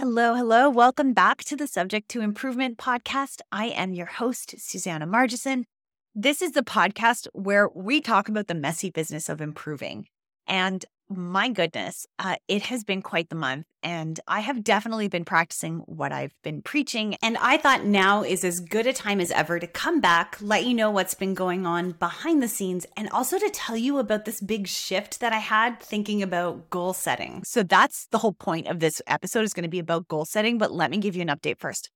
Hello, hello. Welcome back to the Subject to Improvement podcast. I am your host, Susannah Margison. This is the podcast where we talk about the messy business of improving. And my goodness, uh, it has been quite the month. And I have definitely been practicing what I've been preaching. And I thought now is as good a time as ever to come back, let you know what's been going on behind the scenes, and also to tell you about this big shift that I had thinking about goal setting. So that's the whole point of this episode is going to be about goal setting. But let me give you an update first.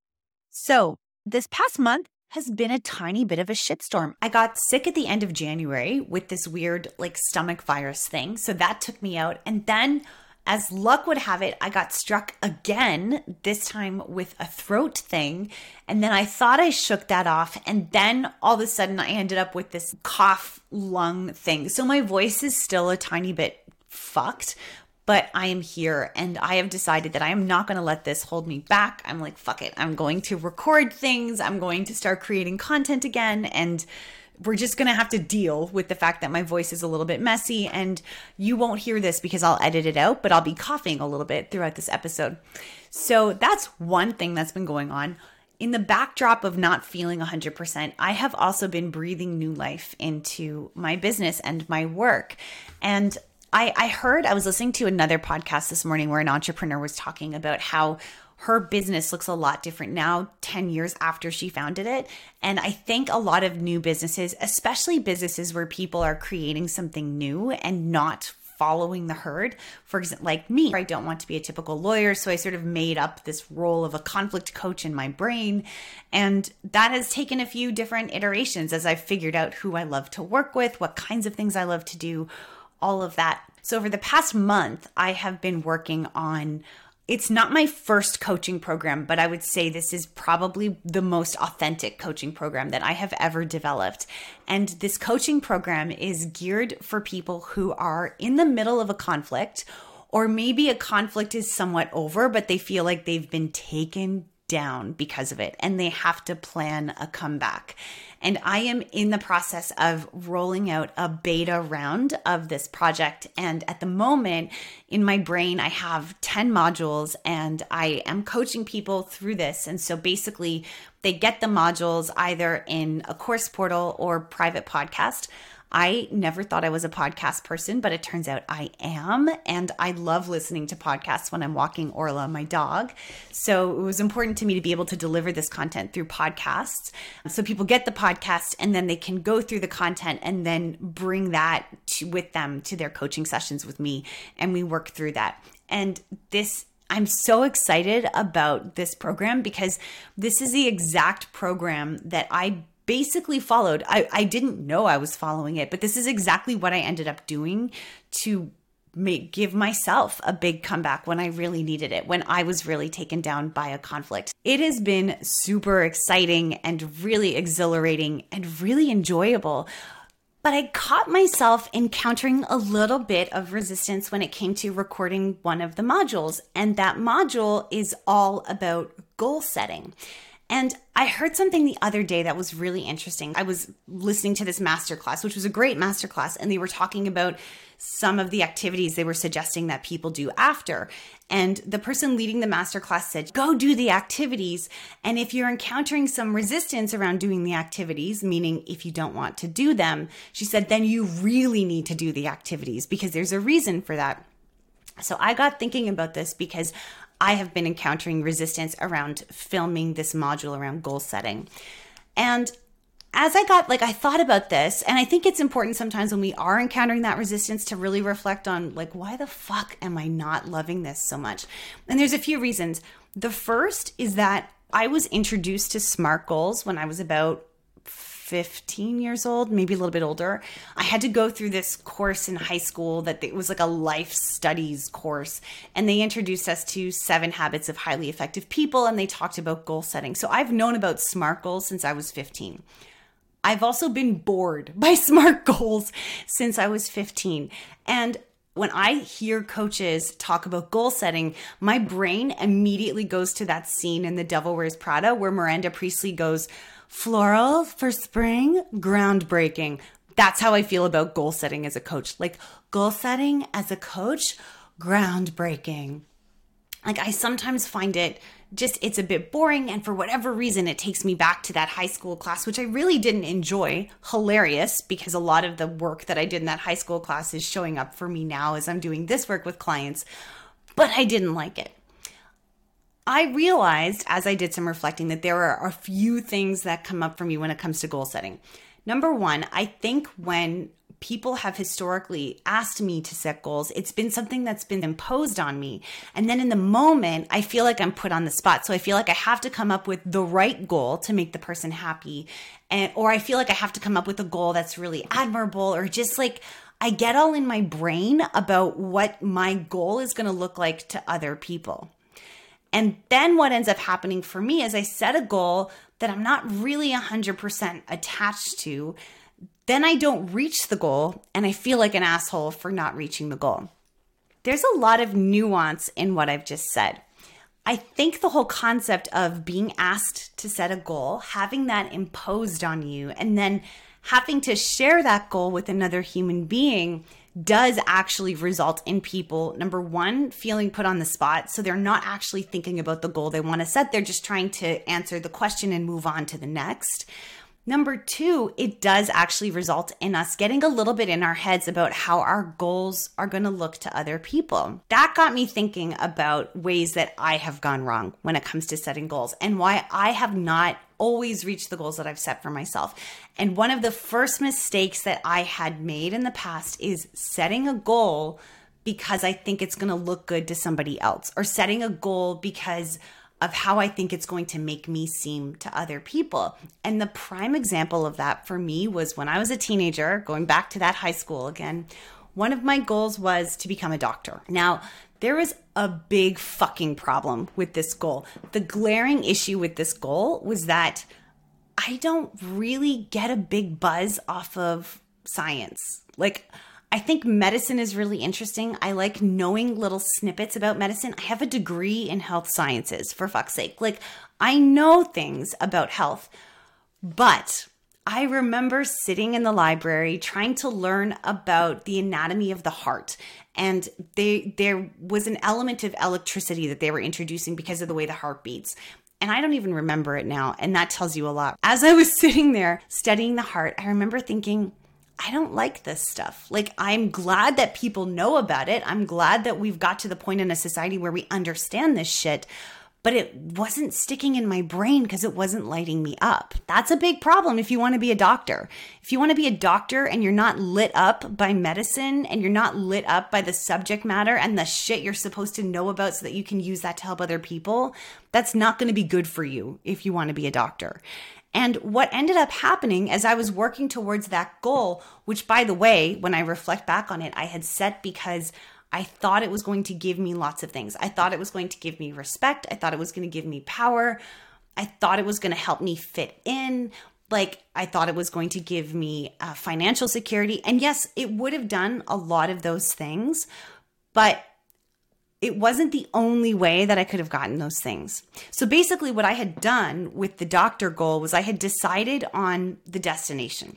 So this past month, has been a tiny bit of a shitstorm. I got sick at the end of January with this weird, like, stomach virus thing. So that took me out. And then, as luck would have it, I got struck again, this time with a throat thing. And then I thought I shook that off. And then all of a sudden, I ended up with this cough lung thing. So my voice is still a tiny bit fucked, but I am here and I have decided that I am not going to let this hold me back. I'm like, fuck it. I'm going to record things. I'm going to start creating content again. And we're just going to have to deal with the fact that my voice is a little bit messy. And you won't hear this because I'll edit it out, but I'll be coughing a little bit throughout this episode. So that's one thing that's been going on. In the backdrop of not feeling 100%, I have also been breathing new life into my business and my work. And I, I heard, I was listening to another podcast this morning where an entrepreneur was talking about how her business looks a lot different now 10 years after she founded it. And i think a lot of new businesses especially businesses where people are creating something new and not following the herd for example like me i don't want to be a typical lawyer. So i sort of made up this role of a conflict coach in my brain. And that has taken a few different iterations as i've figured out who i love to work with what kinds of things i love to do all of that. So, over the past month, I have been working on it's not my first coaching program, but I would say this is probably the most authentic coaching program that I have ever developed. And this coaching program is geared for people who are in the middle of a conflict, or maybe a conflict is somewhat over, but they feel like they've been taken down because of it and they have to plan a comeback. And I am in the process of rolling out a beta round of this project. And at the moment, in my brain, I have 10 modules and I am coaching people through this. And so basically, they get the modules either in a course portal or private podcast. I never thought I was a podcast person, but it turns out I am. And I love listening to podcasts when I'm walking Orla, my dog. So it was important to me to be able to deliver this content through podcasts. So people get the podcast and then they can go through the content and then bring that to, with them to their coaching sessions with me. And we work through that. And this I'm so excited about this program because this is the exact program that I basically followed. I, I didn't know I was following it, but this is exactly what I ended up doing to make give myself a big comeback when I really needed it, when I was really taken down by a conflict. It has been super exciting and really exhilarating and really enjoyable. But I caught myself encountering a little bit of resistance when it came to recording one of the modules. And that module is all about goal setting. And I heard something the other day that was really interesting. I was listening to this masterclass, which was a great masterclass, and they were talking about some of the activities they were suggesting that people do after. And the person leading the masterclass said, Go do the activities. And if you're encountering some resistance around doing the activities, meaning if you don't want to do them, she said, then you really need to do the activities because there's a reason for that. So I got thinking about this because I have been encountering resistance around filming this module around goal setting. And as I got like I thought about this and I think it's important sometimes when we are encountering that resistance to really reflect on like why the fuck am I not loving this so much? And there's a few reasons. The first is that I was introduced to SMART goals when I was about 15 years old, maybe a little bit older. I had to go through this course in high school that it was like a life studies course. And they introduced us to seven habits of highly effective people and they talked about goal setting. So I've known about SMART goals since I was 15. I've also been bored by SMART goals since I was 15. And when I hear coaches talk about goal setting, my brain immediately goes to that scene in The Devil Wears Prada where Miranda Priestly goes, Floral for spring, groundbreaking. That's how I feel about goal setting as a coach. Like goal setting as a coach, groundbreaking. like I sometimes find it just it's a bit boring and for whatever reason it takes me back to that high school class which I really didn't enjoy. Hilarious because a lot of the work that I did in that high school class is showing up for me now as I'm doing this work with clients, but I didn't like it. I realized as I did some reflecting that there are a few things that come up for me when it comes to goal setting. Number one, I think when people have historically asked me to set goals, it's been something that's been imposed on me. And then in the moment, I feel like I'm put on the spot. So I feel like I have to come up with the right goal to make the person happy. And or I feel like I have to come up with a goal that's really admirable or just like I get all in my brain about what my goal is going to look like to other people. And then what ends up happening for me is I set a goal that I'm not really 100% attached to. Then I don't reach the goal and I feel like an asshole for not reaching the goal. There's a lot of nuance in what I've just said. I think the whole concept of being asked to set a goal, having that imposed on you, and then having to share that goal with another human being does actually result in people, number one, feeling put on the spot. So they're not actually thinking about the goal they want to set. They're just trying to answer the question and move on to the next. Number two, it does actually result in us getting a little bit in our heads about how our goals are going to look to other people. That got me thinking about ways that I have gone wrong when it comes to setting goals and why I have not always reached the goals that I've set for myself. And one of the first mistakes that I had made in the past is setting a goal because I think it's going to look good to somebody else or setting a goal because of how I think it's going to make me seem to other people. And the prime example of that for me was when I was a teenager, going back to that high school again. One of my goals was to become a doctor. Now, there was a big fucking problem with this goal. The glaring issue with this goal was that I don't really get a big buzz off of science. Like, I think medicine is really interesting. I like knowing little snippets about medicine. I have a degree in health sciences, for fuck's sake. Like, I know things about health, but I remember sitting in the library trying to learn about the anatomy of the heart. And they, there was an element of electricity that they were introducing because of the way the heart beats and I don't even remember it now. And that tells you a lot. As I was sitting there studying the heart, I remember thinking, I don't like this stuff. Like, I'm glad that people know about it. I'm glad that we've got to the point in a society where we understand this shit, but it wasn't sticking in my brain because it wasn't lighting me up. That's a big problem if you want to be a doctor. If you want to be a doctor and you're not lit up by medicine and you're not lit up by the subject matter and the shit you're supposed to know about so that you can use that to help other people, that's not going to be good for you if you want to be a doctor. And what ended up happening as I was working towards that goal, which by the way, when I reflect back on it, I had set because I thought it was going to give me lots of things. I thought it was going to give me respect. I thought it was going to give me power. I thought it was going to help me fit in. Like, I thought it was going to give me uh, financial security. And yes, it would have done a lot of those things. But it wasn't the only way that I could have gotten those things. So basically, what I had done with the doctor goal was I had decided on the destination.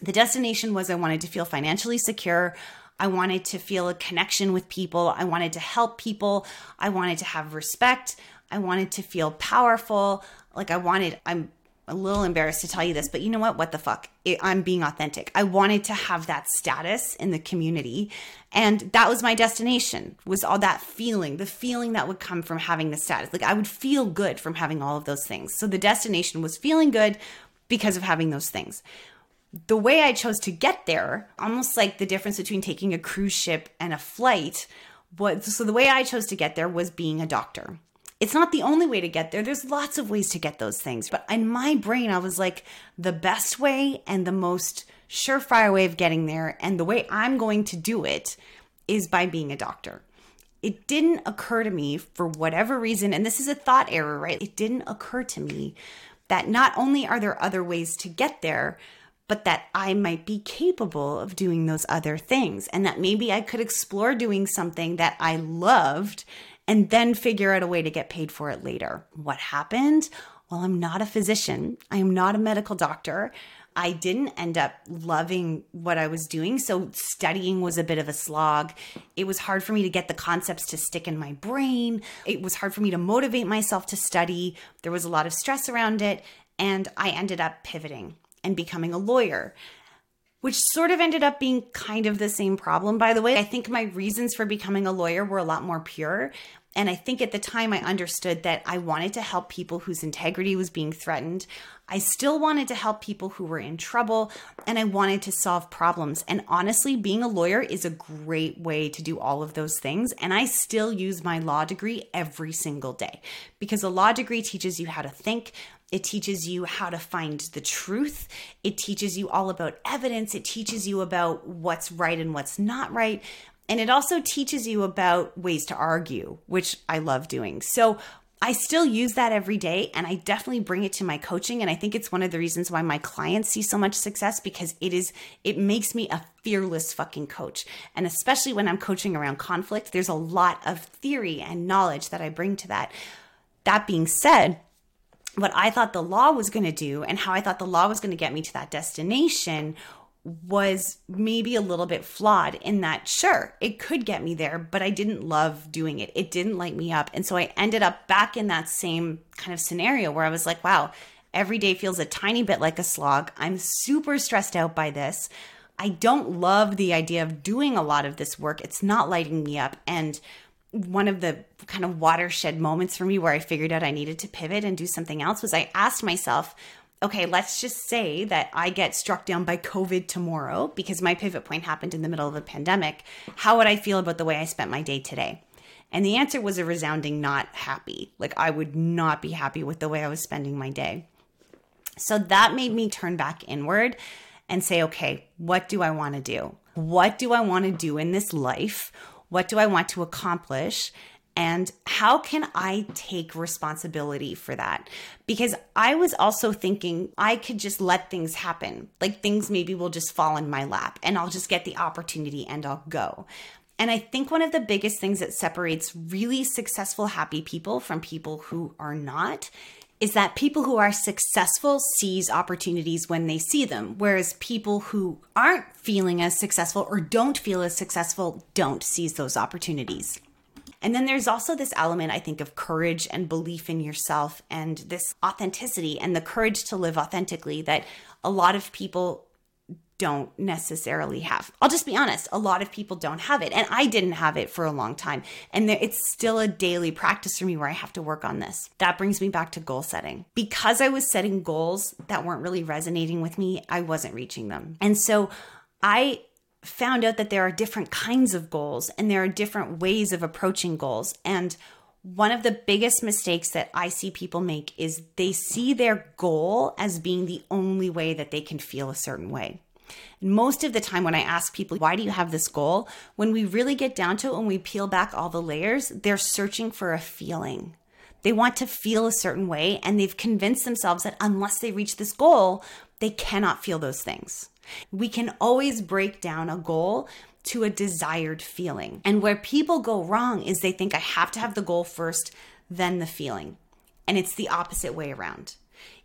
The destination was I wanted to feel financially secure. I wanted to feel a connection with people. I wanted to help people. I wanted to have respect. I wanted to feel powerful. Like I wanted, I'm a little embarrassed to tell you this, but you know what? What the fuck? It, I'm being authentic. I wanted to have that status in the community. And that was my destination, was all that feeling, the feeling that would come from having the status. Like I would feel good from having all of those things. So the destination was feeling good because of having those things. The way I chose to get there, almost like the difference between taking a cruise ship and a flight, was so the way I chose to get there was being a doctor. It's not the only way to get there. There's lots of ways to get those things. But in my brain, I was like, the best way and the most surefire way of getting there, and the way I'm going to do it is by being a doctor. It didn't occur to me for whatever reason, and this is a thought error, right? It didn't occur to me that not only are there other ways to get there, but that I might be capable of doing those other things, and that maybe I could explore doing something that I loved and then figure out a way to get paid for it later. What happened? Well, I'm not a physician. I am not a medical doctor. I didn't end up loving what I was doing. So studying was a bit of a slog. It was hard for me to get the concepts to stick in my brain. It was hard for me to motivate myself to study. There was a lot of stress around it. And I ended up pivoting and becoming a lawyer which sort of ended up being kind of the same problem, by the way. I think my reasons for becoming a lawyer were a lot more pure. And I think at the time I understood that I wanted to help people whose integrity was being threatened. I still wanted to help people who were in trouble and I wanted to solve problems. And honestly, being a lawyer is a great way to do all of those things. And I still use my law degree every single day because a law degree teaches you how to think. It teaches you how to find the truth. It teaches you all about evidence. It teaches you about what's right and what's not right. And it also teaches you about ways to argue, which I love doing. So I still use that every day and I definitely bring it to my coaching and I think it's one of the reasons why my clients see so much success because it is it makes me a fearless fucking coach. And especially when I'm coaching around conflict, there's a lot of theory and knowledge that I bring to that. That being said, what I thought the law was going to do and how I thought the law was going to get me to that destination was maybe a little bit flawed in that sure it could get me there but i didn't love doing it. It didn't light me up. And so i ended up back in that same kind of scenario where i was like wow every day feels a tiny bit like a slog. I'm super stressed out by this. I don't love the idea of doing a lot of this work. It's not lighting me up. And one of the kind of watershed moments for me where I figured out I needed to pivot and do something else was I asked myself, okay, let's just say that I get struck down by COVID tomorrow because my pivot point happened in the middle of a pandemic. How would I feel about the way I spent my day today? And the answer was a resounding not happy. Like I would not be happy with the way I was spending my day. So that made me turn back inward and say, okay, what do I want to do? What do I want to do in this life? What do I want to accomplish? and how can I take responsibility for that? Because I was also thinking I could just let things happen. Like things maybe will just fall in my lap and I'll just get the opportunity and I'll go. And I think one of the biggest things that separates really successful, happy people from people who are not is that people who are successful seize opportunities when they see them, whereas people who aren't feeling as successful or don't feel as successful don't seize those opportunities. And then there's also this element, I think, of courage and belief in yourself and this authenticity and the courage to live authentically that a lot of people don't necessarily have. I'll just be honest, a lot of people don't have it. And I didn't have it for a long time. And it's still a daily practice for me where I have to work on this. That brings me back to goal setting. Because I was setting goals that weren't really resonating with me, I wasn't reaching them. And so I found out that there are different kinds of goals and there are different ways of approaching goals. And one of the biggest mistakes that I see people make is they see their goal as being the only way that they can feel a certain way. Most of the time, when I ask people, why do you have this goal? When we really get down to it, when we peel back all the layers, they're searching for a feeling. They want to feel a certain way, and they've convinced themselves that unless they reach this goal, they cannot feel those things. We can always break down a goal to a desired feeling. And where people go wrong is they think I have to have the goal first, then the feeling. And it's the opposite way around.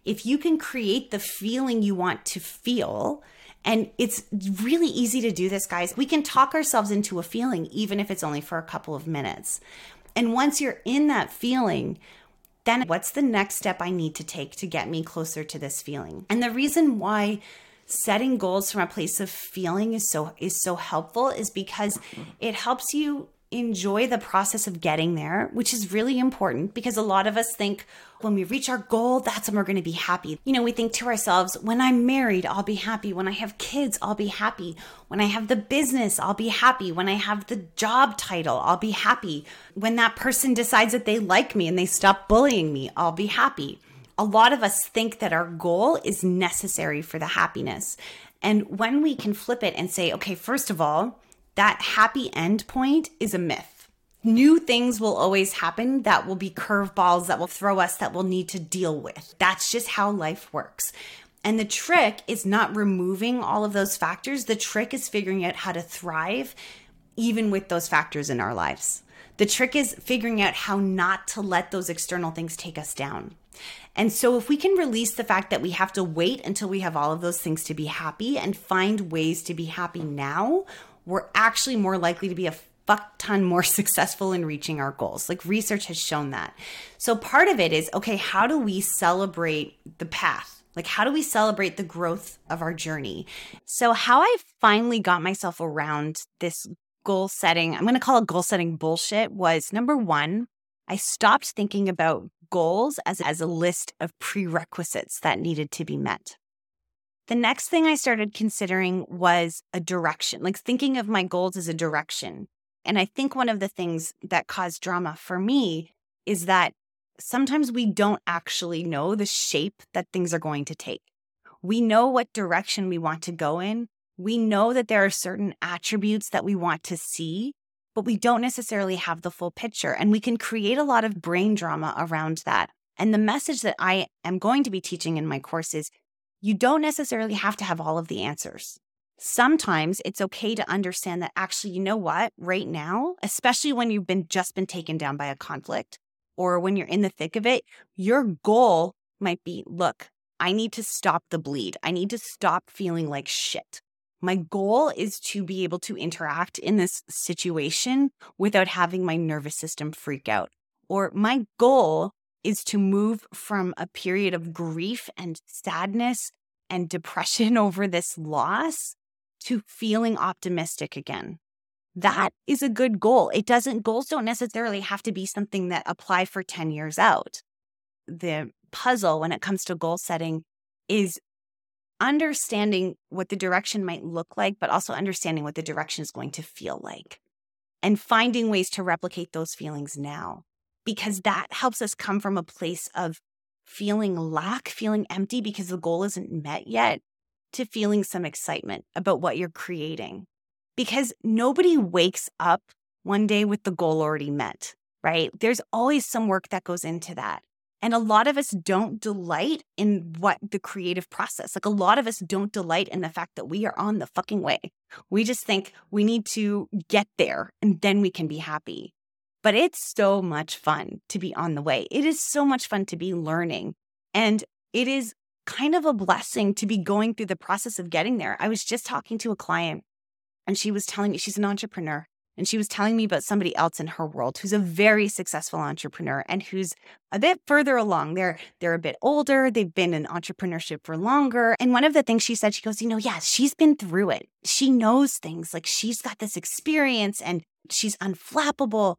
If you can create the feeling you want to feel, and it's really easy to do this, guys. We can talk ourselves into a feeling, even if it's only for a couple of minutes. And once you're in that feeling, then what's the next step I need to take to get me closer to this feeling? And the reason why setting goals from a place of feeling is so is so helpful is because it helps you enjoy the process of getting there, which is really important because a lot of us think when we reach our goal, that's when we're going to be happy. You know, we think to ourselves, when I'm married, I'll be happy. When I have kids, I'll be happy. When I have the business, I'll be happy. When I have the job title, I'll be happy. When that person decides that they like me and they stop bullying me, I'll be happy. A lot of us think that our goal is necessary for the happiness. And when we can flip it and say, okay, first of all, that happy end point is a myth. New things will always happen that will be curveballs that will throw us that we'll need to deal with. That's just how life works. And the trick is not removing all of those factors. The trick is figuring out how to thrive even with those factors in our lives. The trick is figuring out how not to let those external things take us down. And so, if we can release the fact that we have to wait until we have all of those things to be happy and find ways to be happy now, we're actually more likely to be a fuck ton more successful in reaching our goals. Like research has shown that. So, part of it is okay, how do we celebrate the path? Like, how do we celebrate the growth of our journey? So, how I finally got myself around this goal setting, I'm going to call it goal setting bullshit, was number one, I stopped thinking about goals as, as a list of prerequisites that needed to be met. The next thing I started considering was a direction, like thinking of my goals as a direction. And I think one of the things that caused drama for me is that sometimes we don't actually know the shape that things are going to take. We know what direction we want to go in. We know that there are certain attributes that we want to see, but we don't necessarily have the full picture. And we can create a lot of brain drama around that. And the message that I am going to be teaching in my course is you don't necessarily have to have all of the answers. Sometimes it's okay to understand that actually, you know what, right now, especially when you've been just been taken down by a conflict or when you're in the thick of it, your goal might be look, I need to stop the bleed. I need to stop feeling like shit. My goal is to be able to interact in this situation without having my nervous system freak out. Or my goal is to move from a period of grief and sadness and depression over this loss to feeling optimistic again. That is a good goal. It doesn't, goals don't necessarily have to be something that apply for 10 years out. The puzzle when it comes to goal setting is understanding what the direction might look like, but also understanding what the direction is going to feel like and finding ways to replicate those feelings now, because that helps us come from a place of feeling lack, feeling empty because the goal isn't met yet, to feeling some excitement about what you're creating. Because nobody wakes up one day with the goal already met, right? There's always some work that goes into that. And a lot of us don't delight in what the creative process. Like a lot of us don't delight in the fact that we are on the fucking way. We just think we need to get there and then we can be happy. But it's so much fun to be on the way. It is so much fun to be learning. And it is kind of a blessing to be going through the process of getting there. I was just talking to a client and she was telling me she's an entrepreneur and she was telling me about somebody else in her world who's a very successful entrepreneur and who's a bit further along. They're they're a bit older, they've been in entrepreneurship for longer. And one of the things she said, she goes, "You know, yeah, she's been through it. She knows things. Like she's got this experience and she's unflappable."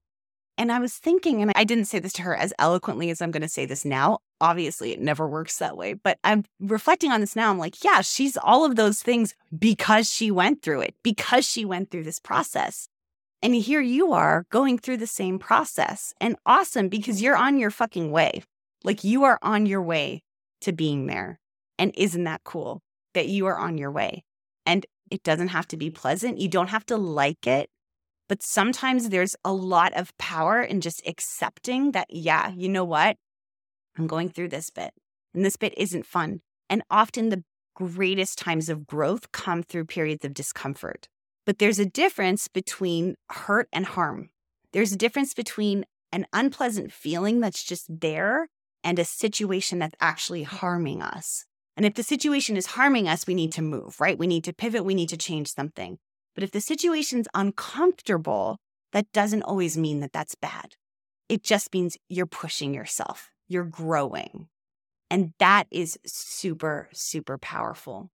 And I was thinking, and I didn't say this to her as eloquently as I'm going to say this now. Obviously, it never works that way. But I'm reflecting on this now. I'm like, yeah, she's all of those things because she went through it, because she went through this process. And here you are going through the same process. And awesome because you're on your fucking way. Like you are on your way to being there. And isn't that cool that you are on your way? And it doesn't have to be pleasant. You don't have to like it. But sometimes there's a lot of power in just accepting that, yeah, you know what? I'm going through this bit and this bit isn't fun. And often the greatest times of growth come through periods of discomfort. But there's a difference between hurt and harm. There's a difference between an unpleasant feeling that's just there and a situation that's actually harming us. And if the situation is harming us, we need to move, right? We need to pivot, we need to change something. But if the situation's uncomfortable, that doesn't always mean that that's bad. It just means you're pushing yourself, you're growing. And that is super, super powerful.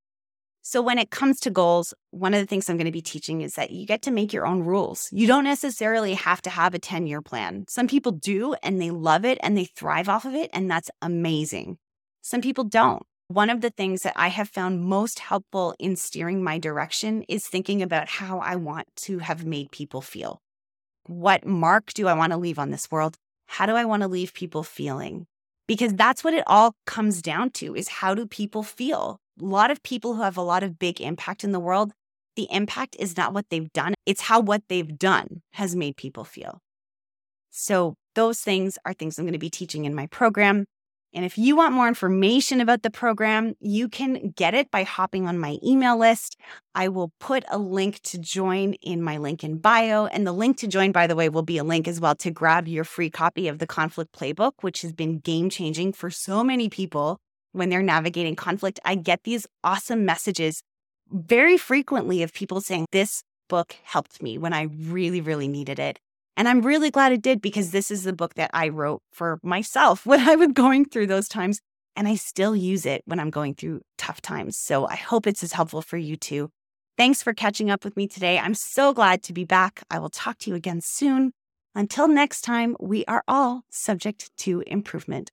So, when it comes to goals, one of the things I'm going to be teaching is that you get to make your own rules. You don't necessarily have to have a 10 year plan. Some people do and they love it and they thrive off of it, and that's amazing. Some people don't. One of the things that I have found most helpful in steering my direction is thinking about how I want to have made people feel. What mark do I want to leave on this world? How do I want to leave people feeling? Because that's what it all comes down to is how do people feel? A lot of people who have a lot of big impact in the world, the impact is not what they've done, it's how what they've done has made people feel. So, those things are things I'm going to be teaching in my program. And if you want more information about the program, you can get it by hopping on my email list. I will put a link to join in my link in bio. And the link to join, by the way, will be a link as well to grab your free copy of the conflict playbook, which has been game changing for so many people when they're navigating conflict. I get these awesome messages very frequently of people saying, This book helped me when I really, really needed it. And I'm really glad it did because this is the book that I wrote for myself when I was going through those times. And I still use it when I'm going through tough times. So I hope it's as helpful for you too. Thanks for catching up with me today. I'm so glad to be back. I will talk to you again soon. Until next time, we are all subject to improvement.